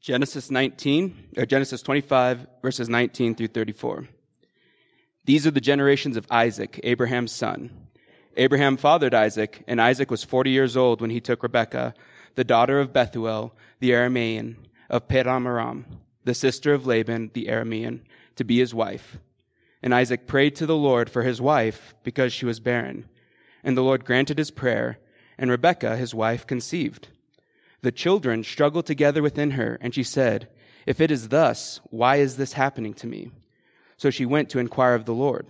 Genesis 19, or Genesis 25, verses 19 through 34. These are the generations of Isaac, Abraham's son. Abraham fathered Isaac, and Isaac was 40 years old when he took Rebekah, the daughter of Bethuel, the Aramean, of Paddan-aram, the sister of Laban, the Aramean, to be his wife. And Isaac prayed to the Lord for his wife because she was barren. And the Lord granted his prayer, and Rebekah, his wife, conceived. The children struggled together within her, and she said, If it is thus, why is this happening to me? So she went to inquire of the Lord.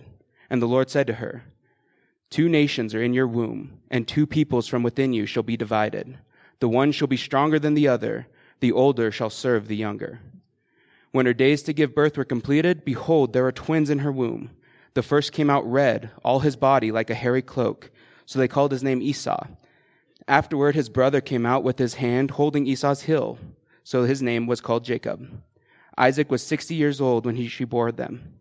And the Lord said to her, Two nations are in your womb, and two peoples from within you shall be divided. The one shall be stronger than the other, the older shall serve the younger. When her days to give birth were completed, behold, there were twins in her womb. The first came out red, all his body like a hairy cloak. So they called his name Esau. Afterward, his brother came out with his hand holding Esau's heel. So his name was called Jacob. Isaac was 60 years old when he, she bore them.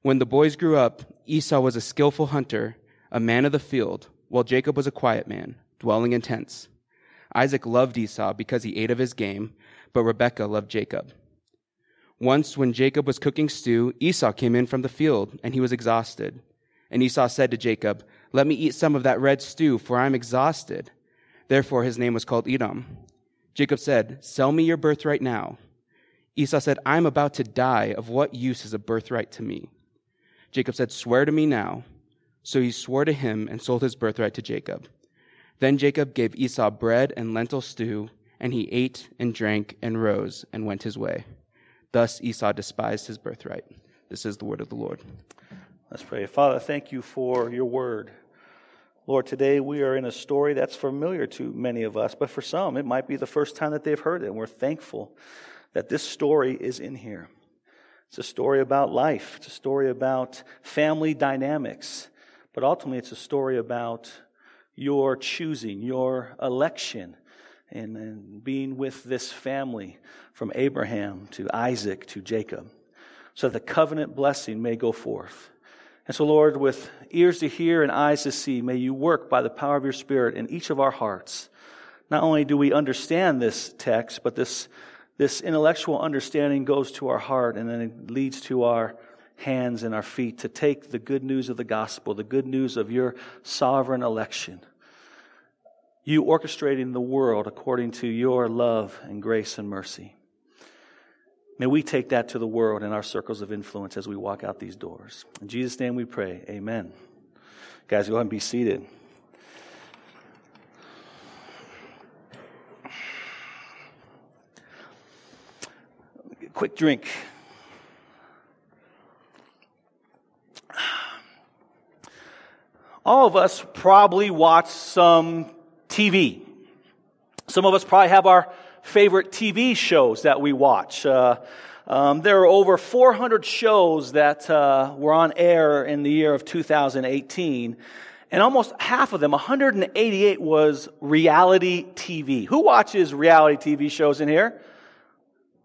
When the boys grew up, Esau was a skillful hunter, a man of the field, while Jacob was a quiet man, dwelling in tents. Isaac loved Esau because he ate of his game, but Rebekah loved Jacob. Once, when Jacob was cooking stew, Esau came in from the field, and he was exhausted. And Esau said to Jacob, Let me eat some of that red stew, for I am exhausted. Therefore his name was called Edom. Jacob said, Sell me your birthright now. Esau said, I am about to die. Of what use is a birthright to me? Jacob said, Swear to me now. So he swore to him and sold his birthright to Jacob. Then Jacob gave Esau bread and lentil stew, and he ate and drank and rose and went his way. Thus Esau despised his birthright. This is the word of the Lord. Let's pray. Father, thank you for your word. Lord, today we are in a story that's familiar to many of us, but for some, it might be the first time that they've heard it. And we're thankful that this story is in here. It's a story about life, it's a story about family dynamics, but ultimately, it's a story about your choosing, your election, and, and being with this family from Abraham to Isaac to Jacob, so the covenant blessing may go forth. And so, Lord, with ears to hear and eyes to see, may you work by the power of your Spirit in each of our hearts. Not only do we understand this text, but this, this intellectual understanding goes to our heart and then it leads to our hands and our feet to take the good news of the gospel, the good news of your sovereign election. You orchestrating the world according to your love and grace and mercy. May we take that to the world and our circles of influence as we walk out these doors. In Jesus' name we pray. Amen. Guys, go ahead and be seated. Quick drink. All of us probably watch some TV. Some of us probably have our favorite TV shows that we watch. Uh, um, there are over 400 shows that uh, were on air in the year of 2018, and almost half of them, 188, was reality TV. Who watches reality TV shows in here?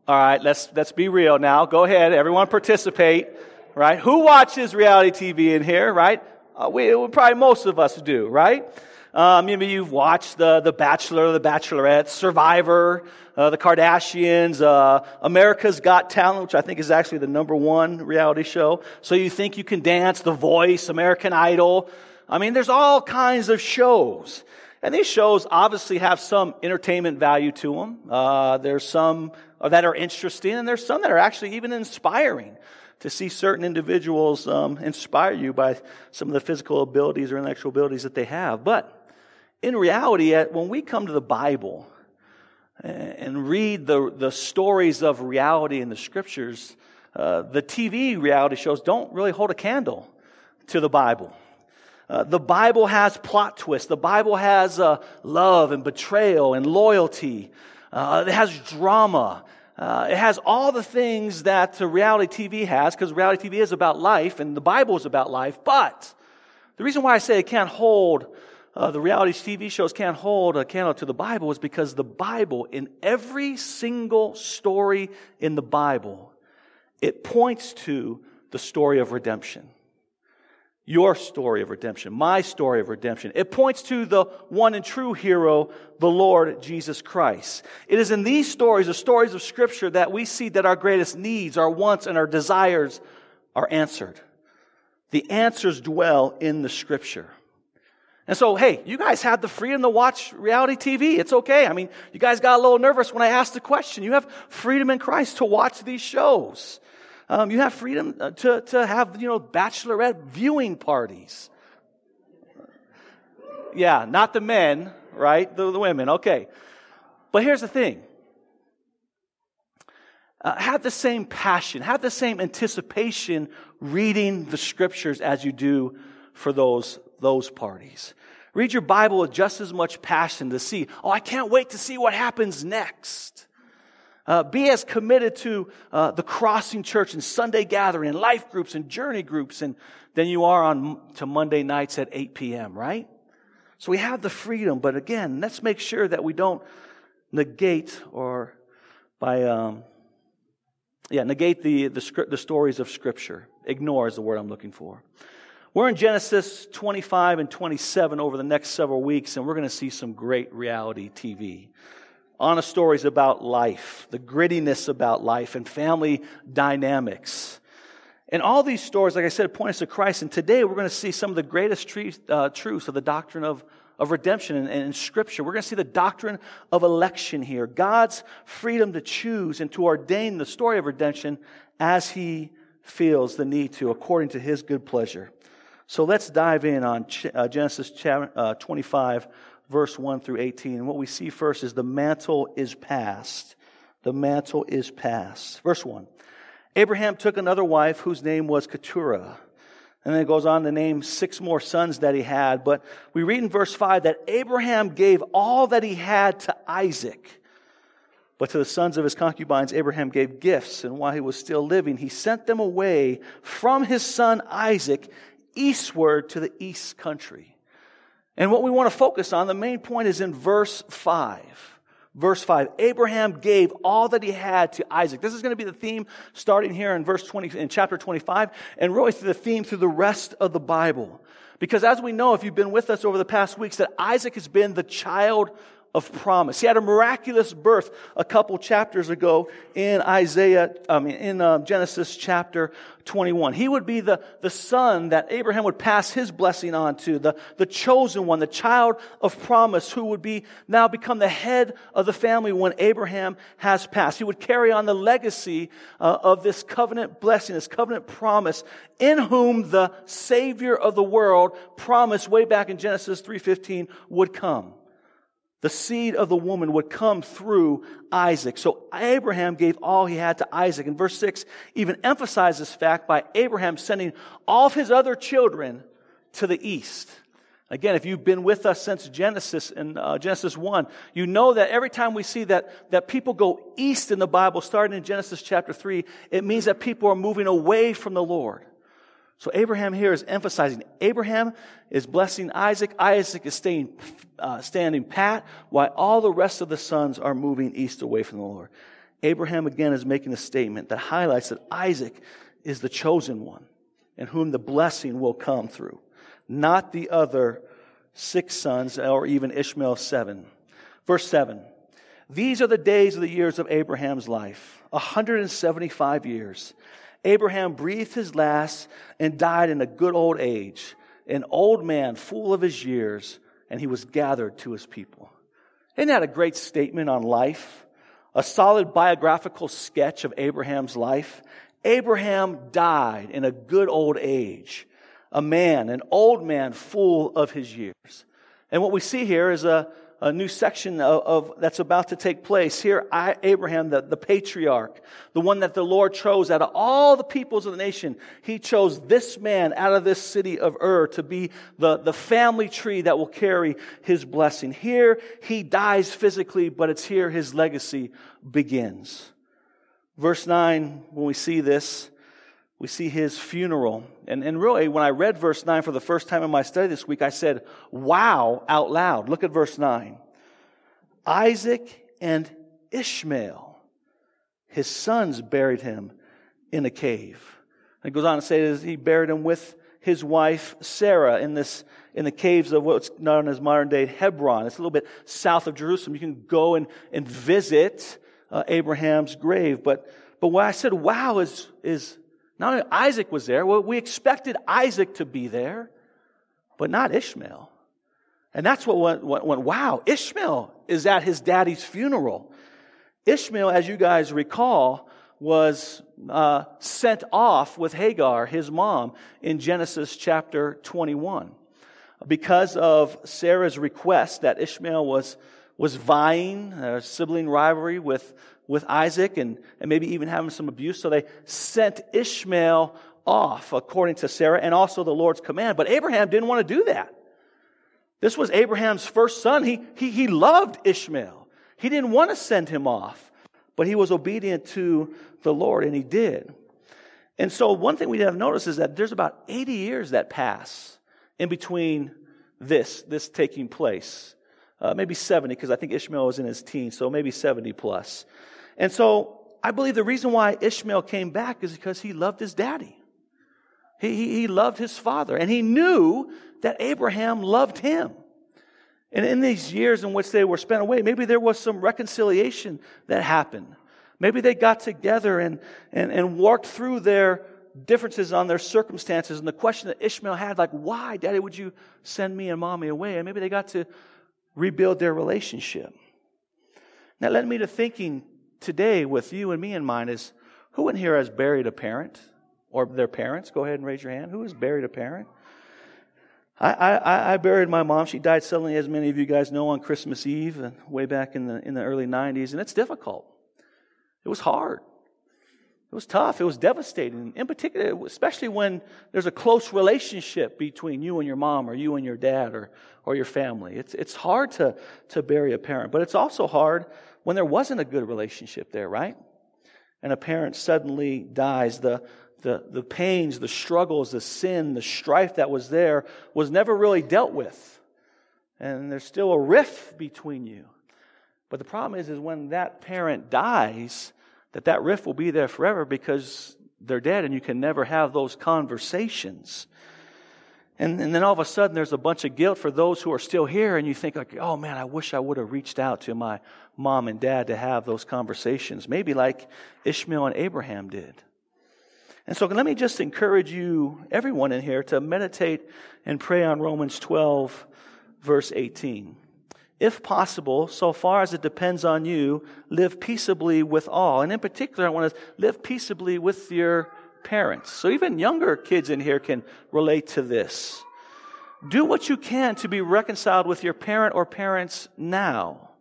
All right, let's let's be real now. Go ahead, everyone participate. Right? Who watches reality TV in here? Right? Uh, we probably most of us do. Right? Um, maybe you've watched the, the Bachelor, the Bachelorette, Survivor, uh, the Kardashians, uh, America's Got Talent, which I think is actually the number one reality show. So you think you can dance, The Voice, American Idol. I mean, there's all kinds of shows. And these shows obviously have some entertainment value to them. Uh, there's some that are interesting, and there's some that are actually even inspiring to see certain individuals um, inspire you by some of the physical abilities or intellectual abilities that they have. But in reality, when we come to the Bible and read the, the stories of reality in the scriptures, uh, the TV reality shows don't really hold a candle to the Bible. Uh, the Bible has plot twists. The Bible has uh, love and betrayal and loyalty. Uh, it has drama. Uh, it has all the things that reality TV has because reality TV is about life and the Bible is about life. But the reason why I say it can't hold uh, the reality TV shows can't hold a candle to the Bible is because the Bible, in every single story in the Bible, it points to the story of redemption. your story of redemption, my story of redemption. It points to the one and true hero, the Lord Jesus Christ. It is in these stories, the stories of Scripture, that we see that our greatest needs, our wants, and our desires are answered. The answers dwell in the Scripture. And so, hey, you guys have the freedom to watch reality TV. It's okay. I mean, you guys got a little nervous when I asked the question. You have freedom in Christ to watch these shows. Um, you have freedom uh, to, to have, you know, bachelorette viewing parties. Yeah, not the men, right? The, the women. Okay. But here's the thing. Uh, have the same passion, have the same anticipation reading the scriptures as you do for those, those parties. Read your Bible with just as much passion to see, oh, I can't wait to see what happens next. Uh, be as committed to uh, the crossing church and Sunday gathering and life groups and journey groups and than you are on to Monday nights at 8 p.m., right? So we have the freedom, but again, let's make sure that we don't negate or by, um, yeah, negate the, the, the stories of Scripture. Ignore is the word I'm looking for. We're in Genesis 25 and 27 over the next several weeks, and we're going to see some great reality TV. Honest stories about life, the grittiness about life, and family dynamics. And all these stories, like I said, point us to Christ. And today we're going to see some of the greatest uh, truths of the doctrine of, of redemption in, in Scripture. We're going to see the doctrine of election here God's freedom to choose and to ordain the story of redemption as He feels the need to, according to His good pleasure. So let's dive in on uh, Genesis uh, 25, verse 1 through 18. And what we see first is the mantle is passed. The mantle is passed. Verse 1. Abraham took another wife whose name was Keturah. And then it goes on to name six more sons that he had. But we read in verse 5 that Abraham gave all that he had to Isaac. But to the sons of his concubines, Abraham gave gifts. And while he was still living, he sent them away from his son Isaac eastward to the east country. And what we want to focus on, the main point is in verse 5. Verse 5, Abraham gave all that he had to Isaac. This is going to be the theme starting here in verse 20, in chapter 25, and really through the theme through the rest of the Bible. Because as we know, if you've been with us over the past weeks, that Isaac has been the child of promise. He had a miraculous birth a couple chapters ago in Isaiah, I mean, in um, Genesis chapter 21. He would be the, the son that Abraham would pass his blessing on to, the, the chosen one, the child of promise who would be now become the head of the family when Abraham has passed. He would carry on the legacy uh, of this covenant blessing, this covenant promise in whom the savior of the world promised way back in Genesis 3:15 would come. The seed of the woman would come through Isaac. So Abraham gave all he had to Isaac. And verse 6 even emphasizes this fact by Abraham sending all of his other children to the east. Again, if you've been with us since Genesis and uh, Genesis 1, you know that every time we see that, that people go east in the Bible, starting in Genesis chapter 3, it means that people are moving away from the Lord. So Abraham here is emphasizing Abraham is blessing Isaac. Isaac is staying, uh, standing pat while all the rest of the sons are moving east away from the Lord. Abraham again is making a statement that highlights that Isaac is the chosen one in whom the blessing will come through, not the other six sons or even Ishmael's seven. Verse seven. These are the days of the years of Abraham's life, 175 years. Abraham breathed his last and died in a good old age, an old man full of his years, and he was gathered to his people. Isn't that a great statement on life? A solid biographical sketch of Abraham's life. Abraham died in a good old age, a man, an old man full of his years. And what we see here is a, a new section of, of, that's about to take place. Here, I, Abraham, the, the patriarch, the one that the Lord chose out of all the peoples of the nation, he chose this man out of this city of Ur to be the, the family tree that will carry his blessing. Here, he dies physically, but it's here his legacy begins. Verse 9, when we see this, we see his funeral. And, and really, when I read verse 9 for the first time in my study this week, I said, wow, out loud. Look at verse 9. Isaac and Ishmael, his sons, buried him in a cave. And it goes on to say that he buried him with his wife Sarah in this in the caves of what's known as modern day Hebron. It's a little bit south of Jerusalem. You can go and, and visit uh, Abraham's grave. But, but what I said, wow, is, is not only Isaac was there, well, we expected Isaac to be there, but not Ishmael. And that's what went, went, went wow, Ishmael is at his daddy's funeral. Ishmael, as you guys recall, was uh, sent off with Hagar, his mom, in Genesis chapter 21 because of Sarah's request that Ishmael was, was vying, a sibling rivalry with, with Isaac and, and maybe even having some abuse. So they sent Ishmael off according to Sarah and also the Lord's command. But Abraham didn't want to do that. This was Abraham's first son. He, he, he loved Ishmael. He didn't want to send him off, but he was obedient to the Lord and he did. And so one thing we have noticed is that there's about 80 years that pass in between this, this taking place. Uh, maybe 70, because I think Ishmael was in his teens, so maybe 70 plus. And so I believe the reason why Ishmael came back is because he loved his daddy. He, he, he loved his father, and he knew that Abraham loved him. And in these years in which they were spent away, maybe there was some reconciliation that happened. Maybe they got together and, and, and worked through their differences on their circumstances and the question that Ishmael had, like, why, daddy, would you send me and mommy away? And maybe they got to rebuild their relationship. That led me to thinking today with you and me in mind is who in here has buried a parent or their parents? Go ahead and raise your hand. Who has buried a parent? I, I, I buried my mom. She died suddenly, as many of you guys know, on Christmas Eve, uh, way back in the, in the early 90s, and it's difficult. It was hard. It was tough. It was devastating. In particular, especially when there's a close relationship between you and your mom or you and your dad or, or your family. It's, it's hard to, to bury a parent, but it's also hard when there wasn't a good relationship there, right? And a parent suddenly dies. The, the, the pains, the struggles, the sin, the strife that was there was never really dealt with. And there's still a rift between you. But the problem is, is when that parent dies, that that rift will be there forever because they're dead and you can never have those conversations. And, and then all of a sudden there's a bunch of guilt for those who are still here and you think like, oh man, I wish I would have reached out to my mom and dad to have those conversations. Maybe like Ishmael and Abraham did. And so let me just encourage you, everyone in here, to meditate and pray on Romans 12, verse 18 if possible, so far as it depends on you, live peaceably with all. And in particular, I want to live peaceably with your parents. So even younger kids in here can relate to this. Do what you can to be reconciled with your parent or parents now.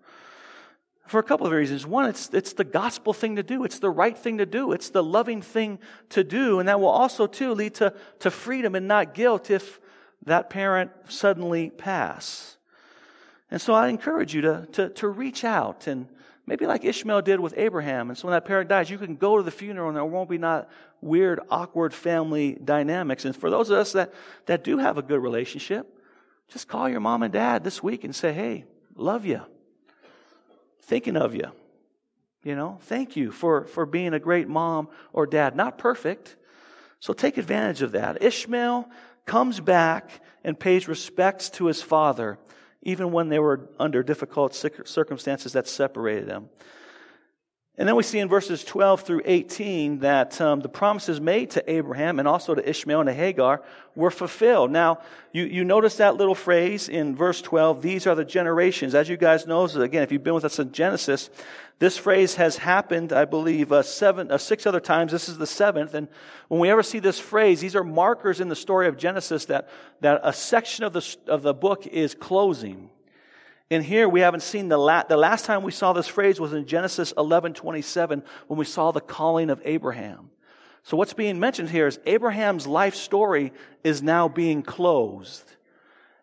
For a couple of reasons. One, it's, it's the gospel thing to do. It's the right thing to do. It's the loving thing to do. And that will also, too, lead to, to freedom and not guilt if that parent suddenly pass. And so I encourage you to, to, to reach out and maybe like Ishmael did with Abraham. And so when that parent dies, you can go to the funeral and there won't be not weird, awkward family dynamics. And for those of us that, that do have a good relationship, just call your mom and dad this week and say, hey, love you. Thinking of you. You know, thank you for, for being a great mom or dad. Not perfect. So take advantage of that. Ishmael comes back and pays respects to his father even when they were under difficult circumstances that separated them. And then we see in verses 12 through 18 that um, the promises made to Abraham and also to Ishmael and to Hagar were fulfilled. Now, you, you notice that little phrase in verse 12, these are the generations. As you guys know, again, if you've been with us in Genesis, this phrase has happened, I believe, uh, seven, uh, six other times. This is the seventh. And when we ever see this phrase, these are markers in the story of Genesis that, that a section of the, of the book is closing. And here we haven't seen the last, the last time we saw this phrase was in Genesis 11, 27 when we saw the calling of Abraham. So what's being mentioned here is Abraham's life story is now being closed.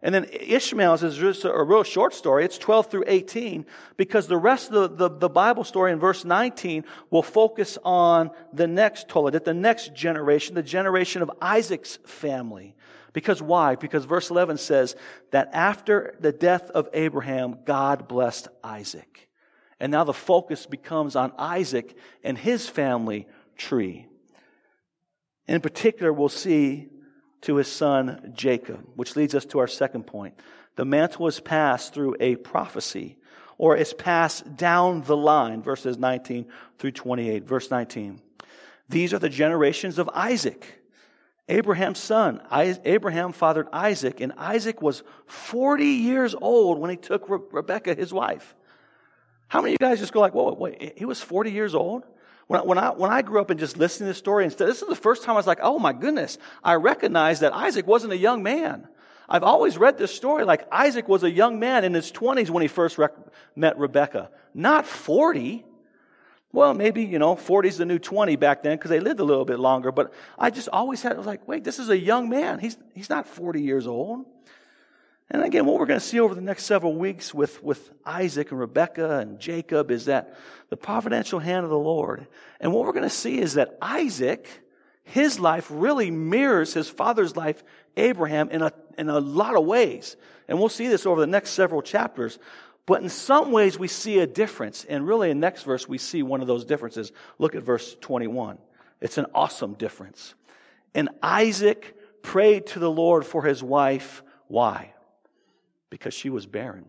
And then Ishmael's is just a real short story. It's 12 through 18 because the rest of the, the, the Bible story in verse 19 will focus on the next Toledot, the next generation, the generation of Isaac's family. Because why? Because verse 11 says that after the death of Abraham, God blessed Isaac. And now the focus becomes on Isaac and his family tree. In particular, we'll see to his son Jacob, which leads us to our second point. The mantle is passed through a prophecy, or is passed down the line, verses 19 through 28. Verse 19. These are the generations of Isaac, Abraham's son. Abraham fathered Isaac, and Isaac was 40 years old when he took Re- Rebekah, his wife. How many of you guys just go like, whoa, wait, he was 40 years old? When I, when, I, when I grew up and just listening to this story, instead, this is the first time I was like, oh my goodness, I recognized that Isaac wasn't a young man. I've always read this story like Isaac was a young man in his 20s when he first rec- met Rebecca, not 40. Well, maybe, you know, 40 is the new 20 back then because they lived a little bit longer. But I just always had, I was like, wait, this is a young man. He's, he's not 40 years old. And again, what we're going to see over the next several weeks with, with Isaac and Rebekah and Jacob is that the providential hand of the Lord. And what we're going to see is that Isaac, his life really mirrors his father's life, Abraham, in a, in a lot of ways. And we'll see this over the next several chapters. But in some ways, we see a difference. And really, in next verse, we see one of those differences. Look at verse 21. It's an awesome difference. And Isaac prayed to the Lord for his wife. Why? Because she was barren.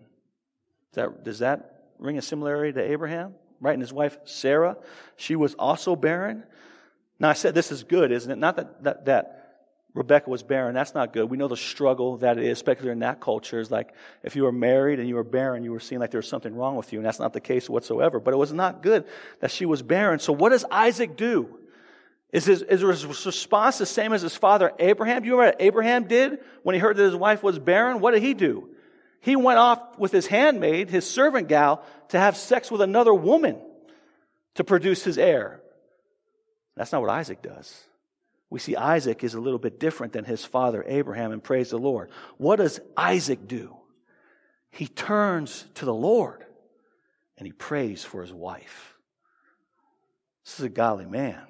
Does that, does that ring a similarity to Abraham? Right? And his wife, Sarah, she was also barren. Now, I said this is good, isn't it? Not that, that, that Rebecca was barren. That's not good. We know the struggle that it is, especially in that culture, is like if you were married and you were barren, you were seen like there was something wrong with you, and that's not the case whatsoever. But it was not good that she was barren. So what does Isaac do? Is his, is his response the same as his father Abraham? Do you remember what Abraham did when he heard that his wife was barren? What did he do? He went off with his handmaid, his servant gal, to have sex with another woman to produce his heir. That's not what Isaac does we see Isaac is a little bit different than his father Abraham, and praise the Lord. What does Isaac do? He turns to the Lord and he prays for his wife. This is a godly man.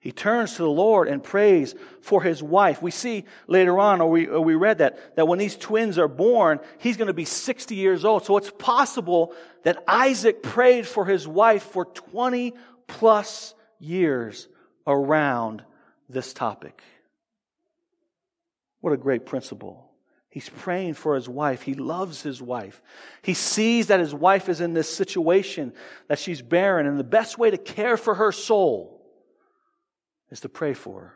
He turns to the Lord and prays for his wife. We see later on, or we, or we read that, that when these twins are born, he's going to be 60 years old. So it's possible that Isaac prayed for his wife for 20 plus years around this topic. What a great principle. He's praying for his wife. He loves his wife. He sees that his wife is in this situation, that she's barren, and the best way to care for her soul is to pray for her,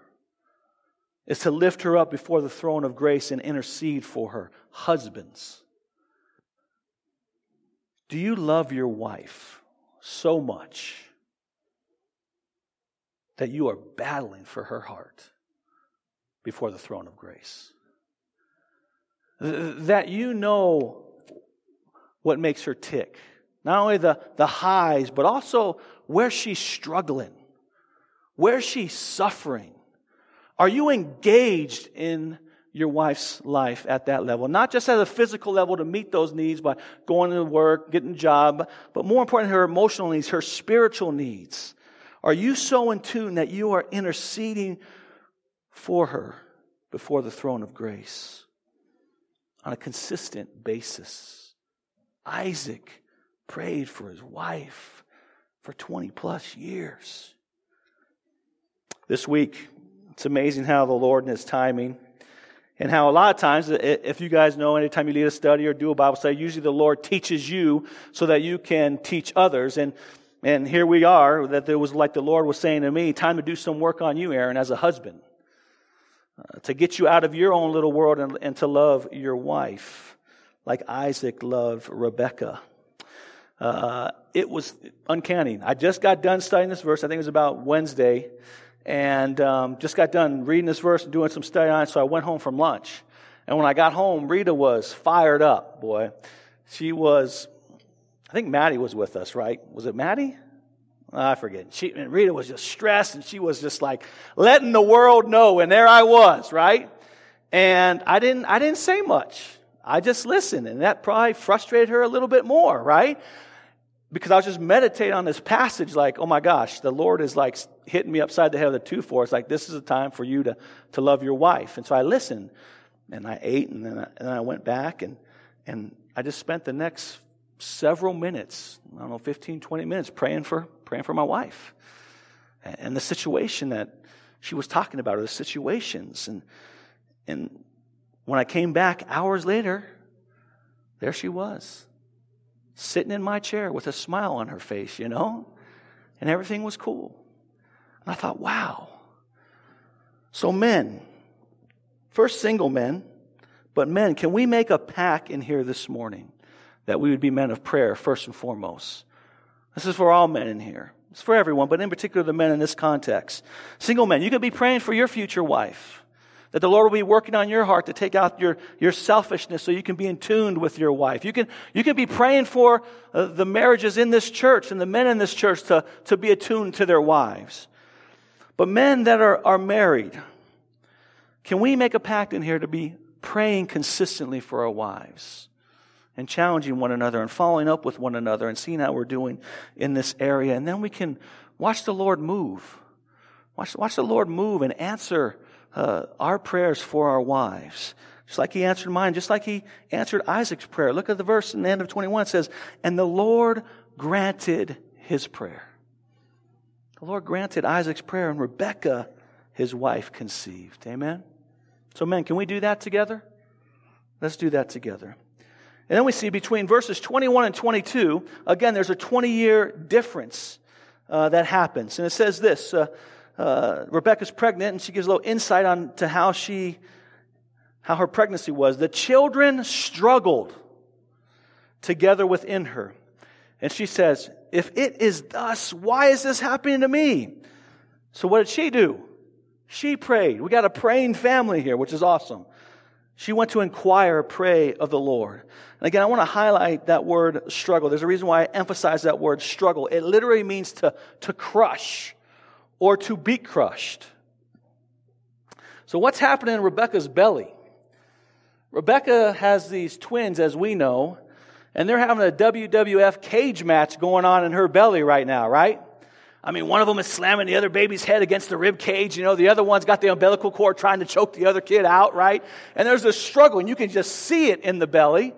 is to lift her up before the throne of grace and intercede for her. Husbands, do you love your wife so much that you are battling for her heart before the throne of grace. That you know what makes her tick. Not only the, the highs, but also where she's struggling, where she's suffering. Are you engaged in your wife's life at that level? Not just at a physical level to meet those needs by going to work, getting a job, but more importantly, her emotional needs, her spiritual needs. Are you so in tune that you are interceding for her before the throne of grace on a consistent basis? Isaac prayed for his wife for 20 plus years. This week, it's amazing how the Lord in His timing, and how a lot of times, if you guys know, anytime you lead a study or do a Bible study, usually the Lord teaches you so that you can teach others. And and here we are, that there was like the Lord was saying to me, time to do some work on you, Aaron, as a husband. Uh, to get you out of your own little world and, and, to love your wife, like Isaac loved Rebecca. Uh, it was uncanny. I just got done studying this verse. I think it was about Wednesday. And um, just got done reading this verse and doing some study on it. So I went home from lunch. And when I got home, Rita was fired up, boy. She was I think Maddie was with us, right? Was it Maddie? Ah, I forget. She, Rita was just stressed and she was just like letting the world know. And there I was, right? And I didn't, I didn't say much. I just listened and that probably frustrated her a little bit more, right? Because I was just meditating on this passage like, oh my gosh, the Lord is like hitting me upside the head with a two for. It's like, this is a time for you to, to love your wife. And so I listened and I ate and then I, and then I went back and, and I just spent the next several minutes, I don't know, 15, 20 minutes praying for, praying for my wife and the situation that she was talking about, or the situations. And, And when I came back hours later, there she was, sitting in my chair with a smile on her face, you know? And everything was cool. And I thought, wow. So, men, first single men, but men, can we make a pact in here this morning that we would be men of prayer first and foremost? This is for all men in here. It's for everyone, but in particular the men in this context. Single men, you could be praying for your future wife. That the Lord will be working on your heart to take out your, your selfishness so you can be in tune with your wife. You can, you can be praying for uh, the marriages in this church and the men in this church to, to be attuned to their wives. But men that are, are married, can we make a pact in here to be praying consistently for our wives? And challenging one another and following up with one another and seeing how we're doing in this area. And then we can watch the Lord move. Watch, watch the Lord move and answer uh, our prayers for our wives. Just like he answered mine, just like he answered Isaac's prayer. Look at the verse in the end of 21. It says, And the Lord granted his prayer. The Lord granted Isaac's prayer, and Rebekah, his wife, conceived. Amen? So, men, can we do that together? Let's do that together. And then we see between verses 21 and 22, again, there's a 20 year difference uh, that happens. And it says this uh, uh, Rebecca's pregnant, and she gives a little insight on to how she, how her pregnancy was. The children struggled together within her. And she says, If it is thus, why is this happening to me? So what did she do? She prayed. We got a praying family here, which is awesome. She went to inquire, pray of the Lord. And again, I want to highlight that word struggle. There's a reason why I emphasize that word struggle. It literally means to, to crush or to be crushed. So, what's happening in Rebecca's belly? Rebecca has these twins, as we know, and they're having a WWF cage match going on in her belly right now, right? I mean, one of them is slamming the other baby's head against the rib cage. You know, the other one's got the umbilical cord trying to choke the other kid out, right? And there's a struggle, and you can just see it in the belly.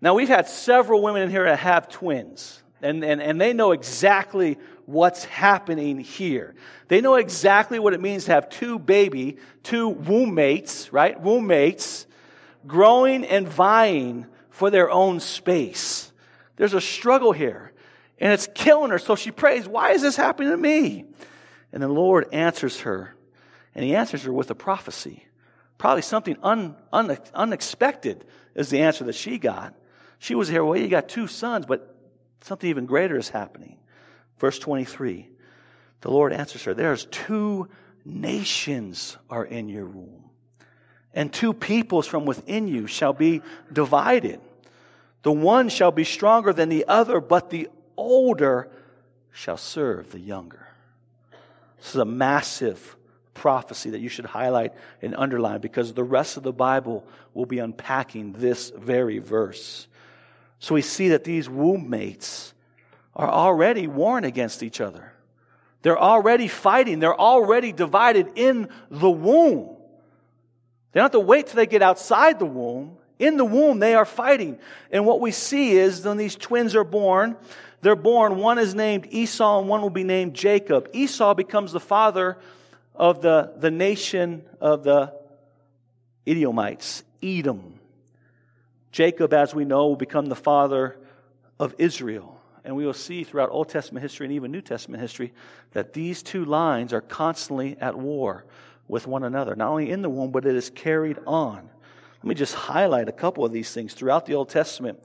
Now, we've had several women in here that have twins, and, and, and they know exactly what's happening here. They know exactly what it means to have two baby, two womb mates, right? Womb mates, growing and vying for their own space. There's a struggle here and it's killing her. So she prays, Why is this happening to me? And the Lord answers her, and He answers her with a prophecy. Probably something un, un, unexpected is the answer that she got. She was here, well, you got two sons, but something even greater is happening. Verse 23 The Lord answers her, There's two nations are in your womb, and two peoples from within you shall be divided. The one shall be stronger than the other, but the older shall serve the younger. This is a massive prophecy that you should highlight and underline because the rest of the Bible will be unpacking this very verse. So we see that these womb mates are already warring against each other. They're already fighting. They're already divided in the womb. They don't have to wait till they get outside the womb. In the womb, they are fighting. And what we see is when these twins are born, they're born. One is named Esau and one will be named Jacob. Esau becomes the father of the, the nation of the Edomites, Edom. Jacob, as we know, will become the father of Israel. And we will see throughout Old Testament history and even New Testament history that these two lines are constantly at war with one another, not only in the womb, but it is carried on. Let me just highlight a couple of these things throughout the Old Testament.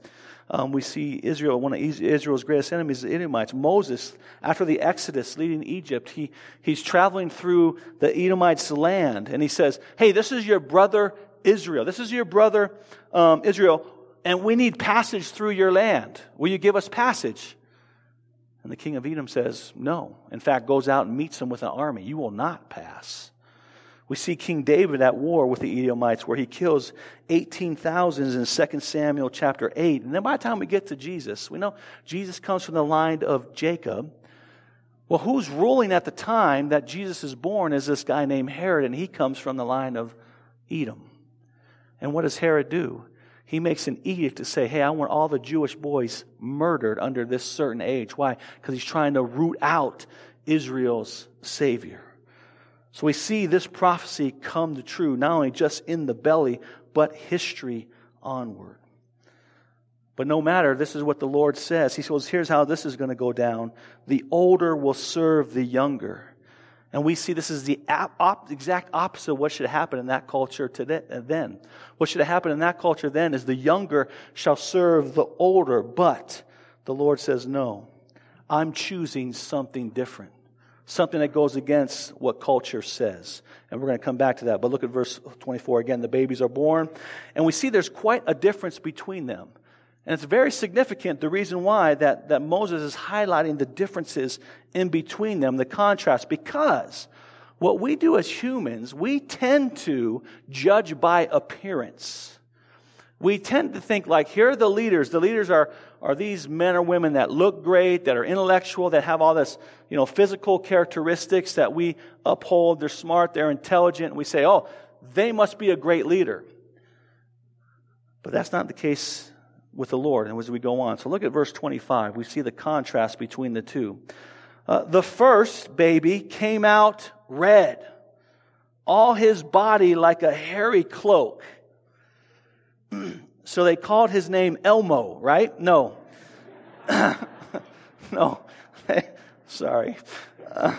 Um, we see Israel, one of Israel's greatest enemies, the Edomites. Moses, after the Exodus leading Egypt, he, he's traveling through the Edomites' land, and he says, Hey, this is your brother Israel. This is your brother um, Israel, and we need passage through your land. Will you give us passage? And the king of Edom says, No. In fact, goes out and meets him with an army. You will not pass. We see King David at war with the Edomites where he kills 18,000 in 2 Samuel chapter 8. And then by the time we get to Jesus, we know Jesus comes from the line of Jacob. Well, who's ruling at the time that Jesus is born is this guy named Herod, and he comes from the line of Edom. And what does Herod do? He makes an edict to say, hey, I want all the Jewish boys murdered under this certain age. Why? Because he's trying to root out Israel's Savior. So we see this prophecy come to true, not only just in the belly, but history onward. But no matter, this is what the Lord says. He says, here's how this is going to go down. The older will serve the younger. And we see this is the op- exact opposite of what should happen in that culture today, uh, then. What should happen in that culture then is the younger shall serve the older. But the Lord says, no, I'm choosing something different. Something that goes against what culture says. And we're going to come back to that. But look at verse 24 again. The babies are born. And we see there's quite a difference between them. And it's very significant, the reason why that, that Moses is highlighting the differences in between them, the contrast, because what we do as humans, we tend to judge by appearance. We tend to think like, here are the leaders. The leaders are, are these men or women that look great, that are intellectual, that have all this, you know, physical characteristics that we uphold. They're smart, they're intelligent. And we say, oh, they must be a great leader. But that's not the case with the Lord and as we go on. So look at verse 25. We see the contrast between the two. Uh, the first baby came out red, all his body like a hairy cloak. so they called his name Elmo, right? No. no. Sorry. Uh,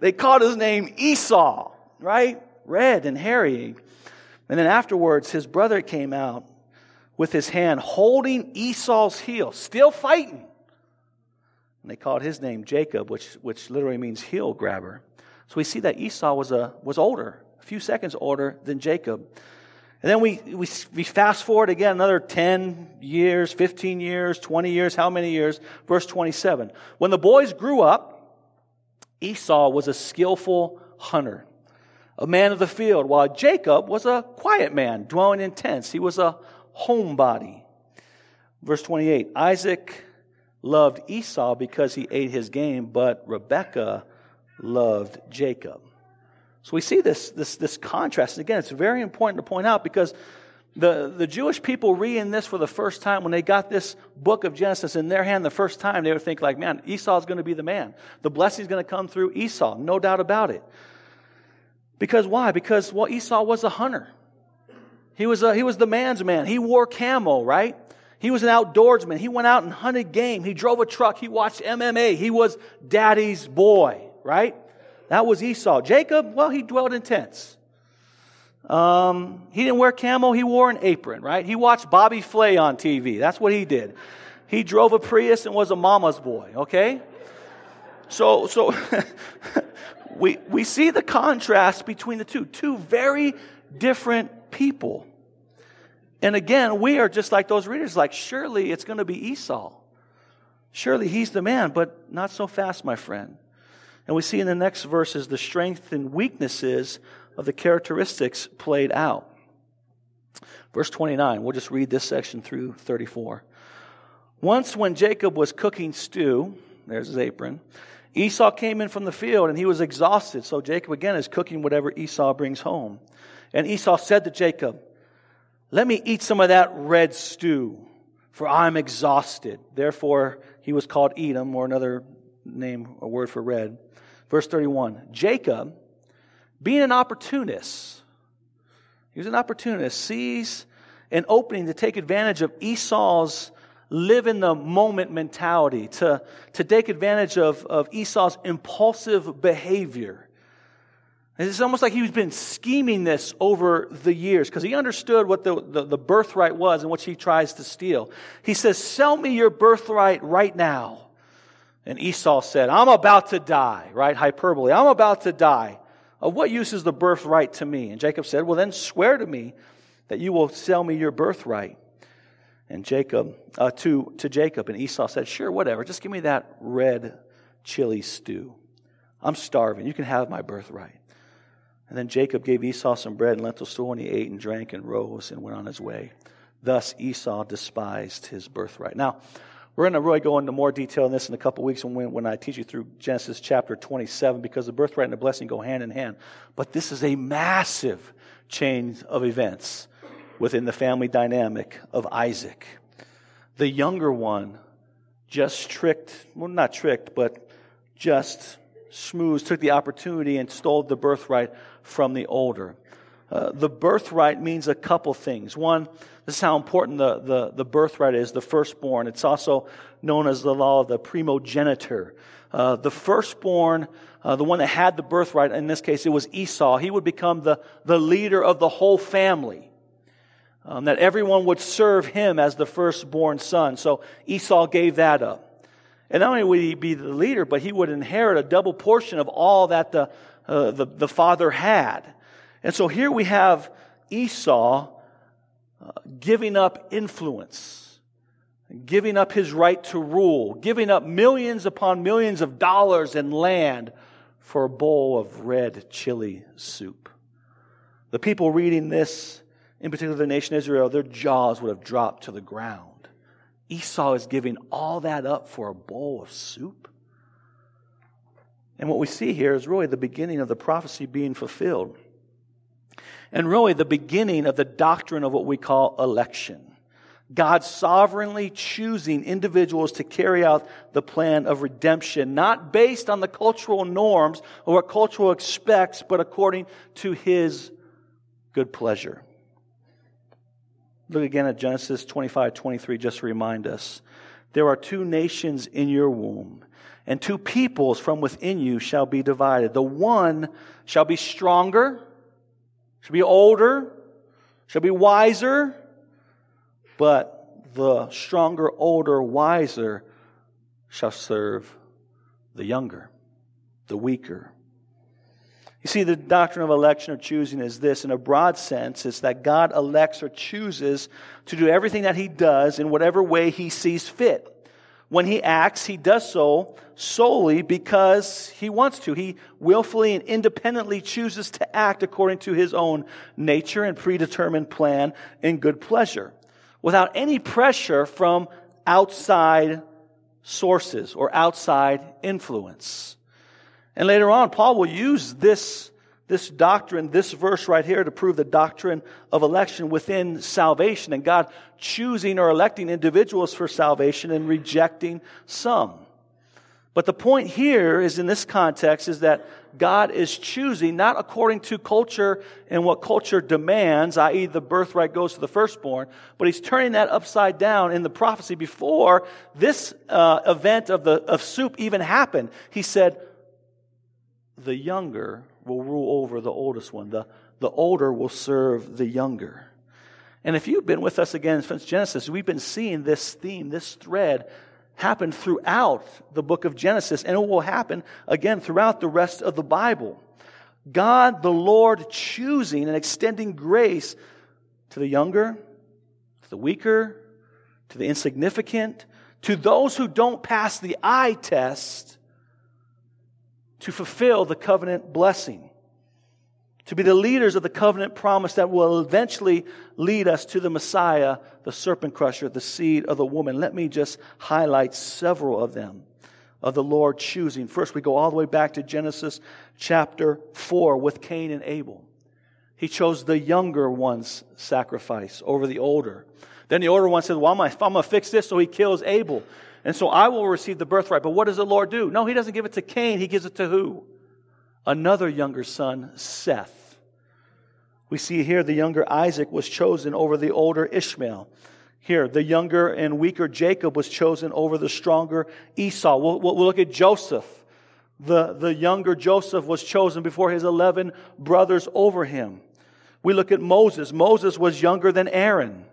they called his name Esau, right? Red and hairy. And then afterwards, his brother came out with his hand holding Esau's heel, still fighting. And they called his name Jacob, which, which literally means heel grabber. So we see that Esau was, a, was older, a few seconds older than Jacob. And then we, we, we fast forward again another 10 years, 15 years, 20 years, how many years? Verse 27. When the boys grew up, Esau was a skillful hunter, a man of the field, while Jacob was a quiet man, dwelling in tents. He was a homebody. Verse 28 Isaac loved Esau because he ate his game, but Rebekah loved Jacob. So we see this, this, this contrast. Again, it's very important to point out because the, the Jewish people reading this for the first time, when they got this book of Genesis in their hand the first time, they would think like, man, Esau's going to be the man. The blessing's going to come through Esau. No doubt about it. Because why? Because, well, Esau was a hunter. He was, a, he was the man's man. He wore camo, right? He was an outdoorsman. He went out and hunted game. He drove a truck. He watched MMA. He was daddy's boy, right? That was Esau. Jacob, well, he dwelled in tents. Um, he didn't wear camel, He wore an apron, right? He watched Bobby Flay on TV. That's what he did. He drove a Prius and was a mama's boy, okay? So, so we, we see the contrast between the two. Two very different people. And again, we are just like those readers, like, surely it's going to be Esau. Surely he's the man, but not so fast, my friend. And we see in the next verses the strength and weaknesses of the characteristics played out. Verse 29, we'll just read this section through 34. Once, when Jacob was cooking stew, there's his apron, Esau came in from the field and he was exhausted. So Jacob again is cooking whatever Esau brings home. And Esau said to Jacob, Let me eat some of that red stew, for I'm exhausted. Therefore, he was called Edom, or another name, a word for red. Verse 31 Jacob, being an opportunist, he was an opportunist, sees an opening to take advantage of Esau's live in the moment mentality, to, to take advantage of, of Esau's impulsive behavior. It's almost like he's been scheming this over the years because he understood what the, the, the, birthright was and what he tries to steal. He says, Sell me your birthright right now. And Esau said, I'm about to die, right? Hyperbole. I'm about to die. Of what use is the birthright to me? And Jacob said, Well, then swear to me that you will sell me your birthright. And Jacob, uh, to, to Jacob, and Esau said, Sure, whatever. Just give me that red chili stew. I'm starving. You can have my birthright. And then Jacob gave Esau some bread and lentil stew, and he ate and drank and rose and went on his way. Thus Esau despised his birthright. Now, we're going to really go into more detail on this in a couple weeks when, when I teach you through Genesis chapter 27 because the birthright and the blessing go hand in hand. But this is a massive chain of events within the family dynamic of Isaac. The younger one just tricked, well, not tricked, but just schmooze took the opportunity and stole the birthright from the older. Uh, the birthright means a couple things. One, this is how important the, the, the birthright is, the firstborn. It's also known as the law of the primogeniture. Uh, the firstborn, uh, the one that had the birthright, in this case it was Esau, he would become the, the leader of the whole family. Um, that everyone would serve him as the firstborn son. So Esau gave that up. And not only would he be the leader, but he would inherit a double portion of all that the, uh, the, the father had. And so here we have Esau giving up influence, giving up his right to rule, giving up millions upon millions of dollars in land for a bowl of red chili soup. The people reading this, in particular the nation Israel, their jaws would have dropped to the ground. Esau is giving all that up for a bowl of soup. And what we see here is really the beginning of the prophecy being fulfilled and really the beginning of the doctrine of what we call election. God sovereignly choosing individuals to carry out the plan of redemption, not based on the cultural norms or what culture expects, but according to his good pleasure. Look again at Genesis 25, 23, just to remind us. There are two nations in your womb, and two peoples from within you shall be divided. The one shall be stronger should be older, should be wiser, but the stronger, older, wiser shall serve the younger, the weaker. You see, the doctrine of election or choosing is this in a broad sense it's that God elects or chooses to do everything that He does in whatever way He sees fit. When He acts, He does so solely because he wants to. He willfully and independently chooses to act according to his own nature and predetermined plan and good pleasure without any pressure from outside sources or outside influence. And later on, Paul will use this, this doctrine, this verse right here to prove the doctrine of election within salvation and God choosing or electing individuals for salvation and rejecting some. But the point here is in this context is that God is choosing not according to culture and what culture demands, i.e., the birthright goes to the firstborn, but he's turning that upside down in the prophecy before this uh, event of the of soup even happened. He said, "The younger will rule over the oldest one. The the older will serve the younger." And if you've been with us again since Genesis, we've been seeing this theme, this thread happen throughout the book of Genesis, and it will happen again throughout the rest of the Bible. God, the Lord, choosing and extending grace to the younger, to the weaker, to the insignificant, to those who don't pass the eye test to fulfill the covenant blessing to be the leaders of the covenant promise that will eventually lead us to the Messiah, the serpent crusher, the seed of the woman. Let me just highlight several of them of the Lord choosing. First, we go all the way back to Genesis chapter 4 with Cain and Abel. He chose the younger one's sacrifice over the older. Then the older one said, Well, I'm going to fix this, so he kills Abel. And so I will receive the birthright. But what does the Lord do? No, he doesn't give it to Cain, he gives it to who? another younger son, Seth. We see here the younger Isaac was chosen over the older Ishmael. Here, the younger and weaker Jacob was chosen over the stronger Esau. We'll, we'll, look at Joseph. The, the younger Joseph was chosen before his 11 brothers over him. We look at Moses. Moses was younger than Aaron.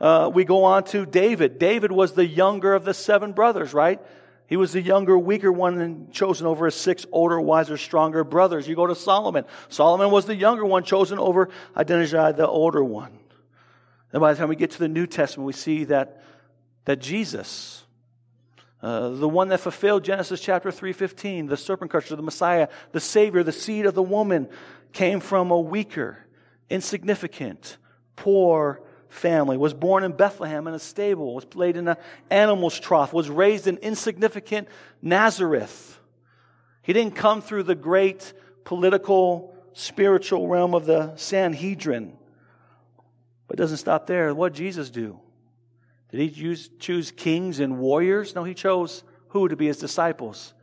Uh, we go on to David. David was the younger of the seven brothers, right? He was the younger, weaker one and chosen over his six older, wiser, stronger brothers. You go to Solomon. Solomon was the younger one chosen over Adonijah, the older one. And by the time we get to the New Testament, we see that, that Jesus, uh, the one that fulfilled Genesis chapter 3.15, the serpent crusher, the Messiah, the Savior, the seed of the woman, came from a weaker, insignificant, poor, family, was born in Bethlehem in a stable, was laid in an animal's trough, was raised in insignificant Nazareth. He didn't come through the great political, spiritual realm of the Sanhedrin. But it doesn't stop there. What did Jesus do? Did he use, choose kings and warriors? No, he chose who to be his disciples?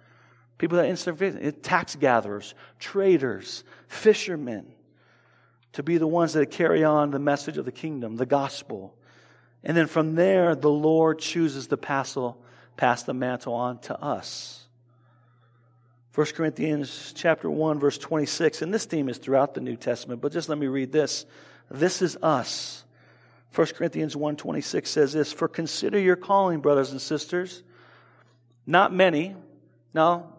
People that insignificant, tax gatherers, traders, fishermen, to be the ones that carry on the message of the kingdom, the gospel. And then from there, the Lord chooses to pass, pass the mantle on to us. 1 Corinthians chapter 1 verse 26 and this theme is throughout the New Testament but just let me read this this is us 1 Corinthians 1:26 says this for consider your calling brothers and sisters not many now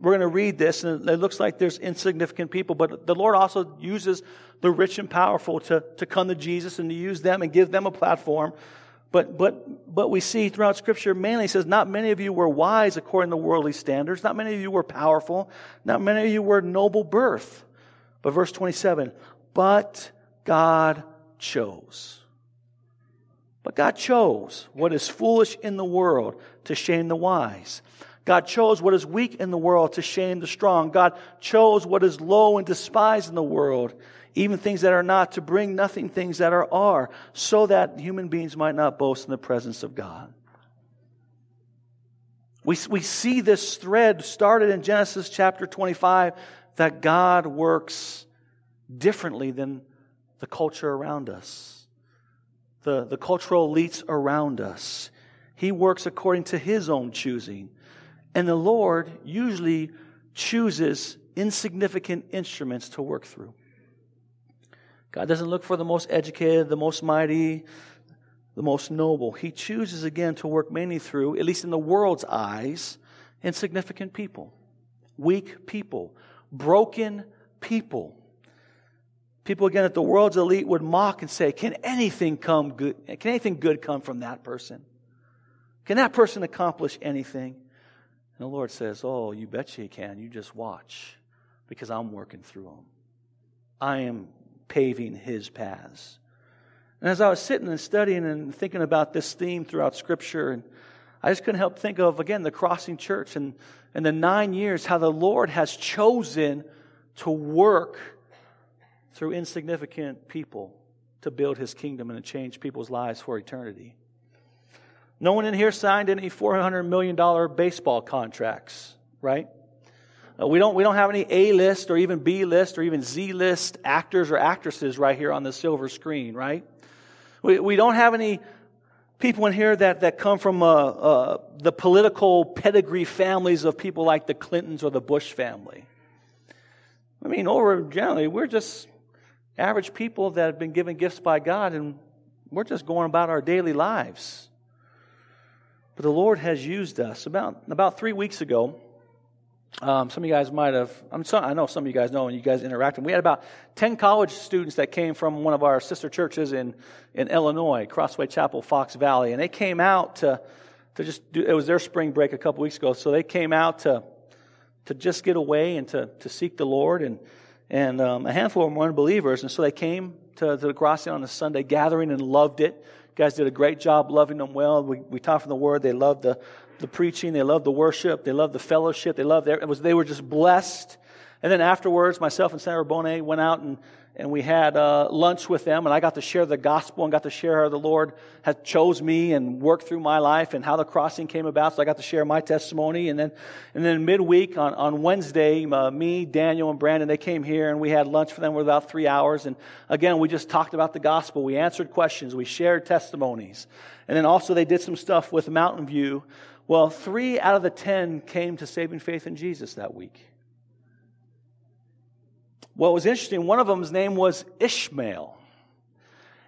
we're going to read this and it looks like there's insignificant people but the Lord also uses the rich and powerful to, to come to Jesus and to use them and give them a platform but, but, but we see throughout Scripture, mainly says, Not many of you were wise according to worldly standards. Not many of you were powerful. Not many of you were noble birth. But verse 27 But God chose. But God chose what is foolish in the world to shame the wise. God chose what is weak in the world to shame the strong. God chose what is low and despised in the world even things that are not, to bring nothing things that are are, so that human beings might not boast in the presence of God. We, we see this thread started in Genesis chapter 25 that God works differently than the culture around us, the, the cultural elites around us. He works according to his own choosing. And the Lord usually chooses insignificant instruments to work through. God doesn't look for the most educated, the most mighty, the most noble. He chooses again to work mainly through, at least in the world's eyes, insignificant people, weak people, broken people. People again that the world's elite would mock and say, Can anything come good? Can anything good come from that person? Can that person accomplish anything? And the Lord says, Oh, you bet you can. You just watch because I'm working through them. I am paving his paths. And as I was sitting and studying and thinking about this theme throughout Scripture, and I just couldn't help think of, again, the Crossing Church and, and the nine years, how the Lord has chosen to work through insignificant people to build his kingdom and to change people's lives for eternity. No one in here signed any $400 million baseball contracts, right? Uh, we, don't, we don't have any A list or even B list or even Z list actors or actresses right here on the silver screen, right? We, we don't have any people in here that, that come from uh, uh, the political pedigree families of people like the Clintons or the Bush family. I mean, over generally, we're just average people that have been given gifts by God and we're just going about our daily lives. But the Lord has used us. About, about three weeks ago, um, some of you guys might have, I'm so, I know some of you guys know and you guys interact. We had about 10 college students that came from one of our sister churches in, in Illinois, Crossway Chapel, Fox Valley. And they came out to, to just do, it was their spring break a couple weeks ago. So they came out to, to just get away and to, to seek the Lord. And, and um, a handful of them were unbelievers. And so they came to, to the crossing on a Sunday gathering and loved it. You guys did a great job loving them well. We, we taught from the Word. They loved the, the preaching, they loved the worship, they loved the fellowship, they loved their, it was, they were just blessed. And then afterwards, myself and Senator Bonet went out and, and we had uh, lunch with them, and I got to share the gospel and got to share how the Lord had chose me and worked through my life and how the crossing came about. So I got to share my testimony. And then, and then midweek on, on Wednesday, uh, me, Daniel, and Brandon, they came here and we had lunch for them for about three hours. And again, we just talked about the gospel. We answered questions. We shared testimonies. And then also they did some stuff with Mountain View well, three out of the ten came to saving faith in Jesus that week. What was interesting, one of them's name was Ishmael.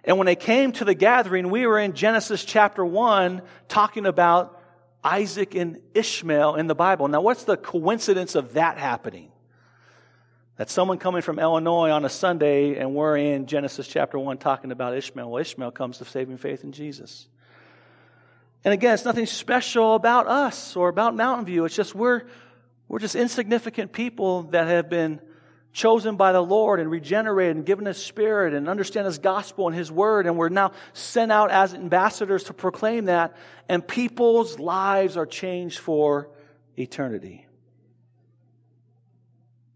And when they came to the gathering, we were in Genesis chapter 1 talking about Isaac and Ishmael in the Bible. Now, what's the coincidence of that happening? That someone coming from Illinois on a Sunday and we're in Genesis chapter 1 talking about Ishmael. Well, Ishmael comes to saving faith in Jesus. And again, it's nothing special about us or about Mountain View. It's just we're, we're just insignificant people that have been chosen by the Lord and regenerated and given His Spirit and understand His gospel and His word. And we're now sent out as ambassadors to proclaim that. And people's lives are changed for eternity.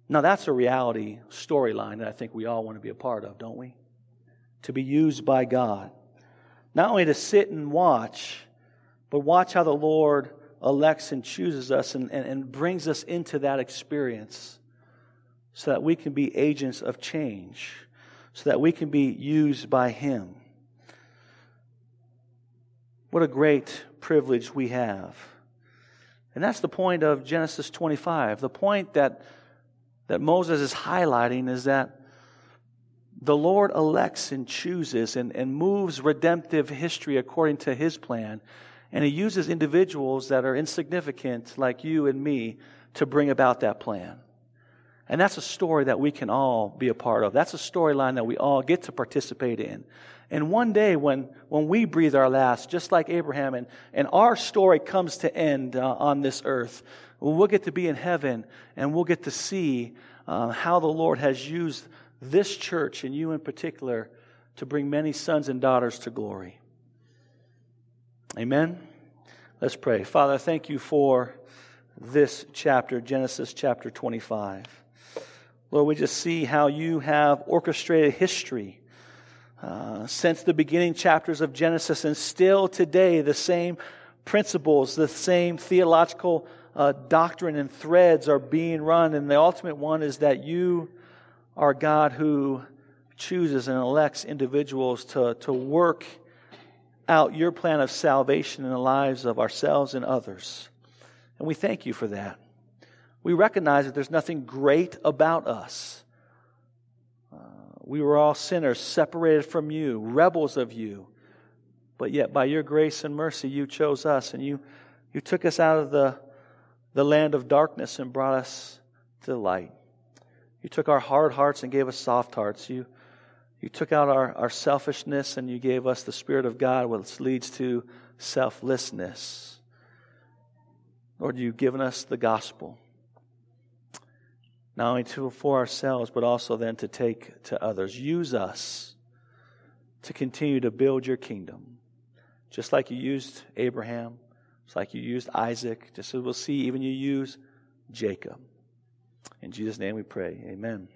Now, that's a reality storyline that I think we all want to be a part of, don't we? To be used by God. Not only to sit and watch, but watch how the Lord elects and chooses us and, and, and brings us into that experience so that we can be agents of change, so that we can be used by Him. What a great privilege we have. And that's the point of Genesis 25. The point that, that Moses is highlighting is that the Lord elects and chooses and, and moves redemptive history according to his plan. And he uses individuals that are insignificant, like you and me, to bring about that plan. And that's a story that we can all be a part of. That's a storyline that we all get to participate in. And one day when, when we breathe our last, just like Abraham, and, and our story comes to end uh, on this earth, we'll get to be in heaven and we'll get to see uh, how the Lord has used this church and you in particular to bring many sons and daughters to glory. Amen. Let's pray. Father, thank you for this chapter, Genesis chapter 25. Lord, we just see how you have orchestrated history uh, since the beginning chapters of Genesis, and still today, the same principles, the same theological uh, doctrine and threads are being run. And the ultimate one is that you are God who chooses and elects individuals to, to work out your plan of salvation in the lives of ourselves and others. And we thank you for that. We recognize that there's nothing great about us. Uh, we were all sinners, separated from you, rebels of you. But yet, by your grace and mercy, you chose us and you, you took us out of the, the land of darkness and brought us to light. You took our hard hearts and gave us soft hearts. You, you took out our, our selfishness and you gave us the Spirit of God, which leads to selflessness. Lord, you've given us the gospel. Not only to, for ourselves, but also then to take to others. Use us to continue to build your kingdom. Just like you used Abraham, just like you used Isaac, just as we'll see, even you use Jacob. In Jesus' name we pray. Amen.